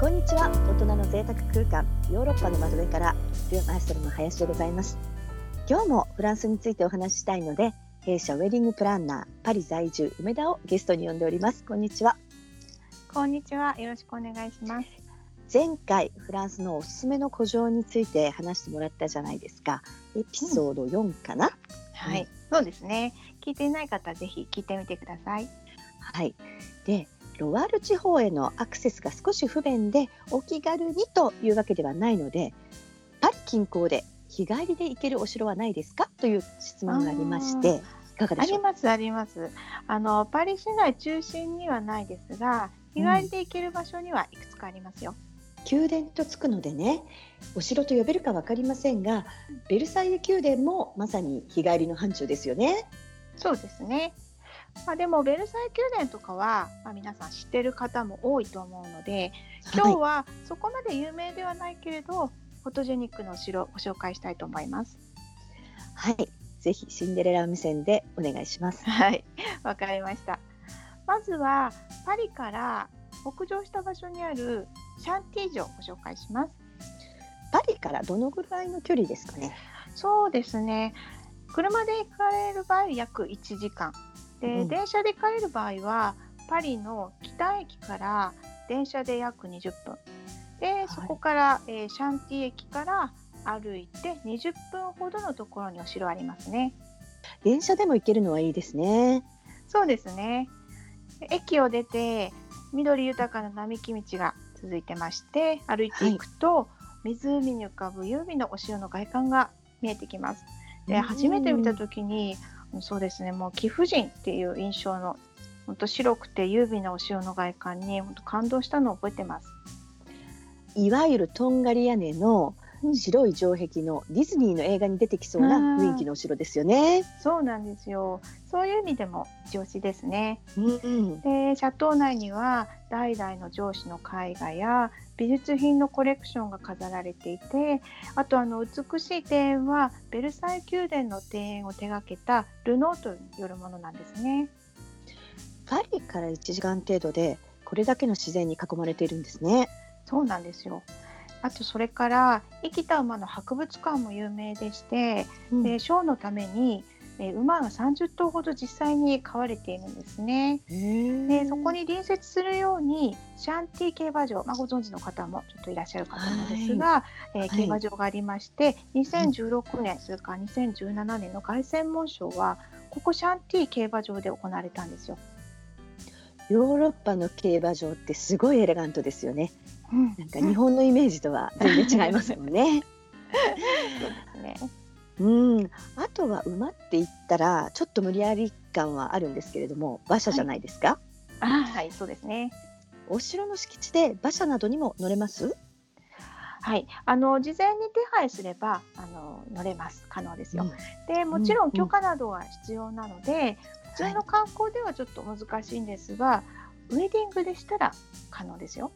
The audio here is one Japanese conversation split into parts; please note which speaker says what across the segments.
Speaker 1: こんにちは。大人の贅沢空間ヨーロッパの窓辺からルーマイストロの林でございます。今日もフランスについてお話ししたいので弊社ウェディングプランナーパリ在住梅田をゲストに呼んでおります。こんにちは。
Speaker 2: こんにちは。よろしくお願いします。
Speaker 1: 前回フランスのおすすめの古城について話してもらったじゃないですか。エピソード4かな、うん、
Speaker 2: はい、そうですね。聞いていない方ぜひ聞いてみてください。
Speaker 1: はい。でロワール地方へのアクセスが少し不便でお気軽にというわけではないのでパリ近郊で日帰りで行けるお城はないですか？という質問がありましていかがでしょう？
Speaker 2: ありますあります。あのパリ市内中心にはないですが日帰りで行ける場所にはいくつかありますよ、
Speaker 1: うん、宮殿とつくのでねお城と呼べるか分かりませんがベルサイユ宮殿もまさに日帰りの範疇ですよね。
Speaker 2: そうですねまあ、でもベルサイユ宮殿とかは、まあ、皆さん知ってる方も多いと思うので今日はそこまで有名ではないけれど、はい、フォトジェニックのお城をご紹介したいと思います。
Speaker 1: はい、ぜひシンデレラ目線でお願いします。
Speaker 2: はい、わかりました。まずはパリから北上した場所にあるシャンティ城をご紹介します。
Speaker 1: パリからどのぐらいの距離ですかね？
Speaker 2: そうですね。車で行かれる場合約1時間で、うん、電車で帰る場合はパリの北駅から電車で約20分。で、はい、そこから、えー、シャンティ駅から歩いて20分ほどのところにお城ありますね。
Speaker 1: 電車でも行けるのはいいですね。
Speaker 2: そうですね。駅を出て緑豊かな並木道が続いてまして歩いていくと、はい、湖に浮かぶ優美なお城の外観が見えてきます。で初めて見た時にそうですねもう貴婦人っていう印象の本当白くて優美なお城の外観に本当感動したのを覚えてます
Speaker 1: いわゆるとんがり屋根の白い城壁のディズニーの映画に出てきそうな雰囲気のお城ですよね。
Speaker 2: そうなんですよ。そういう意味でも上司ですね。うん、で、シャトー内には代々の上司の絵画や美術品のコレクションが飾られていて、あとあの美しい庭園はベルサイユ宮殿の庭園を手掛けたルノートによるものなんですね。
Speaker 1: パリから1時間程度でこれだけの自然に囲まれているんですね。
Speaker 2: そうなんですよ。あとそれから生きた馬の博物館も有名でして、うん、でショーのためにえ馬が30頭ほど実際に飼われているんですね。でそこに隣接するようにシャンティ競馬場、まあ、ご存知の方もちょっといらっしゃるかと思うんですが、はい、えー、競馬場がありまして、2016年、それから2017年の凱旋門賞はここシャンティ競馬場で行われたんですよ。
Speaker 1: ヨーロッパの競馬場ってすごいエレガントですよね。うん、なんか日本のイメージとは全然違いますもんね。そうですね。うん、あとは馬って言ったらちょっと無理やり感はあるんですけれども馬車じゃないですか？
Speaker 2: はい、あはいそうですね。
Speaker 1: お城の敷地で馬車などにも乗れます？
Speaker 2: はい、あの事前に手配すればあの乗れます可能ですよ。うん、でもちろん許可などは必要なので、うんうん、普通の観光ではちょっと難しいんですが、はい、ウェディングでしたら可能ですよ。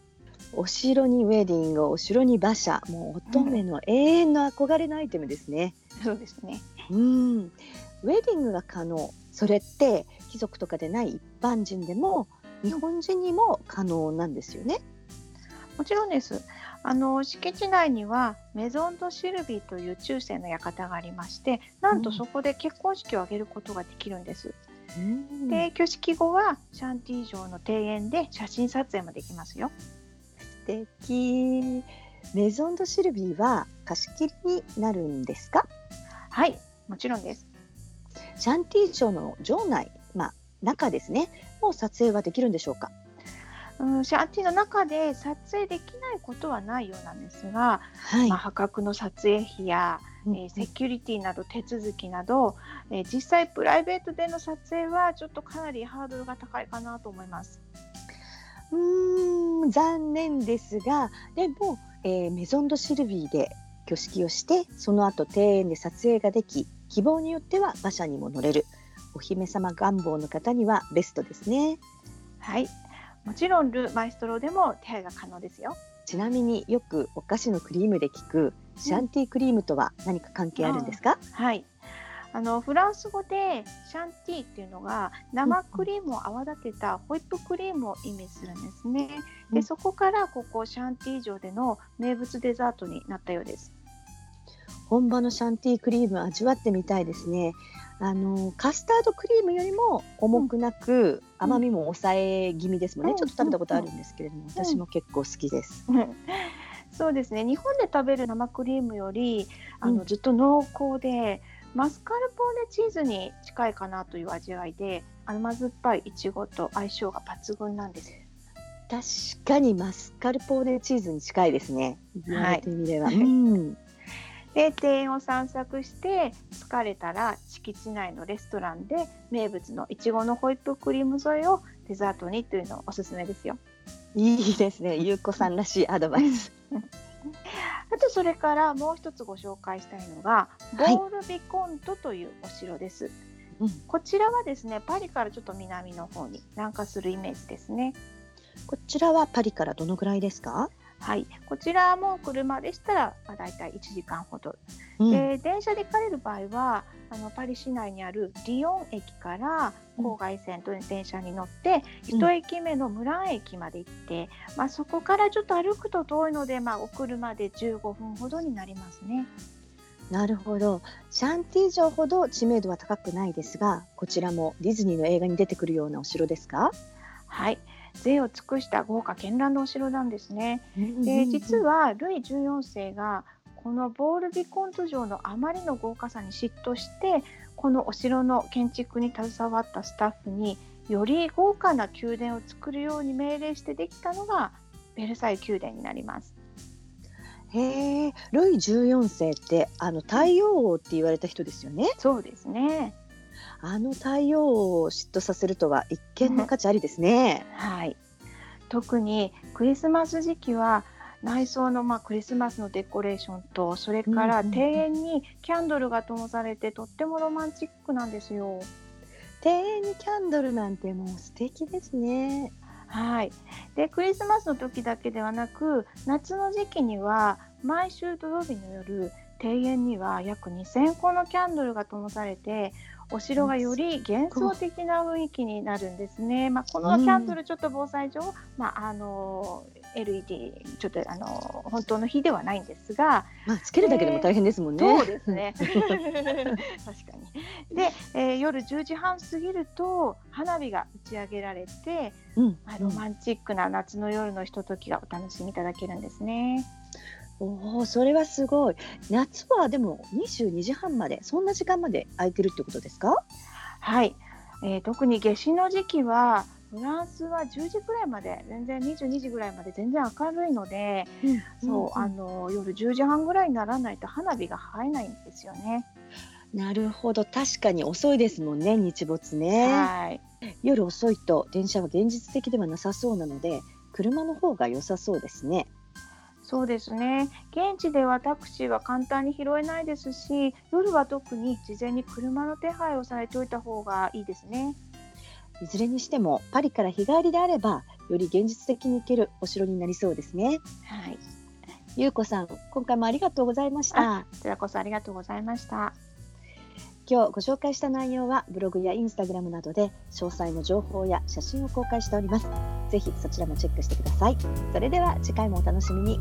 Speaker 1: お城にウェディングお城に馬車もう乙女の永遠の憧れのアイテムですね。
Speaker 2: そうですね
Speaker 1: うんウェディングが可能それって貴族とかでない一般人でも日本人にも可能なんですよね。
Speaker 2: もちろんです。あの敷地内にはメゾン・ド・シルビーという中世の館がありましてなんとそこで結婚式を挙げることができるんです。うん、で挙式後はシャンティ城の庭園で写真撮影もできますよ。
Speaker 1: 素敵。メゾン・ド・シルビーは貸し切りになるんですか？
Speaker 2: はいもちろんです。
Speaker 1: シャンティ城の城内まあ中ですね。もう撮影はできるんでしょうか？
Speaker 2: うん、シャンティの中で撮影できないことはないようなんですが、はい、まあ、破格の撮影費や、えー、セキュリティなど手続きなど、えー、実際プライベートでの撮影はちょっとかなりハードルが高いかなと思います。
Speaker 1: うーん残念ですがでも、えー、メゾン・ド・シルビーで挙式をしてその後庭園で撮影ができ希望によっては馬車にも乗れる。お姫様願望の方にはベストですね。
Speaker 2: はい。もちろんル・マイストロでも手配が可能ですよ。
Speaker 1: ちなみによくお菓子のクリームで聞くシャンティークリームとは何か関係あるんですか、
Speaker 2: はいあのフランス語でシャンティーっていうのが生クリームを泡立てたホイップクリームをイメージするんですね。でそこからここシャンティー城での名物デザートになったようです。
Speaker 1: 本場のシャンティークリーム味わってみたいですね。あのカスタードクリームよりも重くなく、うん、甘みも抑え気味ですもんね、うん、ちょっと食べたことあるんですけれども、うん、私も結構好きです。
Speaker 2: そうですね。日本で食べる生クリームよりあの、ずっと濃厚でマスカルポーネチーズに近いかなという味わいで甘酸っぱいいちごと相性が抜群なんです。
Speaker 1: 確かにマスカルポーネチーズに近いですね。
Speaker 2: はい。うんで庭園を散策して疲れたら敷地内のレストランで名物のいちごのホイップクリーム添えをデザートにというのおすすめですよ。
Speaker 1: いいですね、ゆうこさんらしいアドバイス。
Speaker 2: あとそれからもう一つご紹介したいのが、ボールビコントというお城です。はい、こちらはですね、パリからちょっと南の方に南下するイメージですね。
Speaker 1: こちらはパリからどのぐらいですか？
Speaker 2: はい、こちらも車でしたら、まあ、大体1時間ほど、うん、で電車で行かれる場合はあのパリ市内にあるリヨン駅から郊外線と電車に乗って、うん、1駅目のムラン駅まで行って、まあ、そこからちょっと歩くと遠いので、まあ、お車で15分ほどになりますね。
Speaker 1: なるほど。シャンティ城ほど知名度は高くないですがこちらもディズニーの映画に出てくるようなお城ですか？
Speaker 2: はい贅を尽くした豪華絢爛なお城なんですね。で実はルイ14世がこのボールビコント城のあまりの豪華さに嫉妬してこのお城の建築に携わったスタッフにより豪華な宮殿を作るように命令してできたのがベルサイユ宮殿になります。
Speaker 1: へえ、ルイ14世ってあの太陽王って言われた人ですよね？
Speaker 2: そうですね。
Speaker 1: あの太陽を嫉妬させるとは一見の価値ありですね。
Speaker 2: はい。特にクリスマス時期は内装のまあクリスマスのデコレーションとそれから庭園にキャンドルが灯されてとってもロマンチックなんですよ。
Speaker 1: 庭園にキャンドルなんてもう素敵ですね。
Speaker 2: はい。でクリスマスの時だけではなく夏の時期には毎週土曜日の夜庭園には約2000個のキャンドルが灯されてお城がより幻想的な雰囲気になるんですね。まあ、このキャンドルちょっと防災上、まあ、あの LED ちょっとあの本当の火ではないんですが、
Speaker 1: まあ、つけるだけでも大変ですもんね。
Speaker 2: えー、そうですね 確かに。で、えー、夜10時半過ぎると花火が打ち上げられて、うん、まあ、ロマンチックな夏の夜のひとときがお楽しみいただけるんですね。
Speaker 1: おお、それはすごい。夏はでも22時半まで、そんな時間まで空いてるってことですか？
Speaker 2: はい、えー、特に夏至の時期はフランスは10時ぐらいまで全然22時ぐらいまで全然明るいので、うん、そう、うん、あの夜10時半ぐらいにならないと花火が映えないんですよね。
Speaker 1: なるほど確かに遅いですもんね日没ね、はい、夜遅いと電車は現実的ではなさそうなので車の方が良さそうですね
Speaker 2: そうですね。現地ではタクシーは簡単に拾えないですし夜は特に事前に車の手配をされておいた方がいいですね。
Speaker 1: いずれにしてもパリから日帰りであればより現実的に行けるお城になりそうですね。
Speaker 2: はい。
Speaker 1: ゆうこさん今回もありがとうございました。
Speaker 2: こちらこそありがとうございました。
Speaker 1: 今日ご紹介した内容はブログやインスタグラムなどで詳細の情報や写真を公開しております。ぜひそちらもチェックしてください。それでは次回もお楽しみに。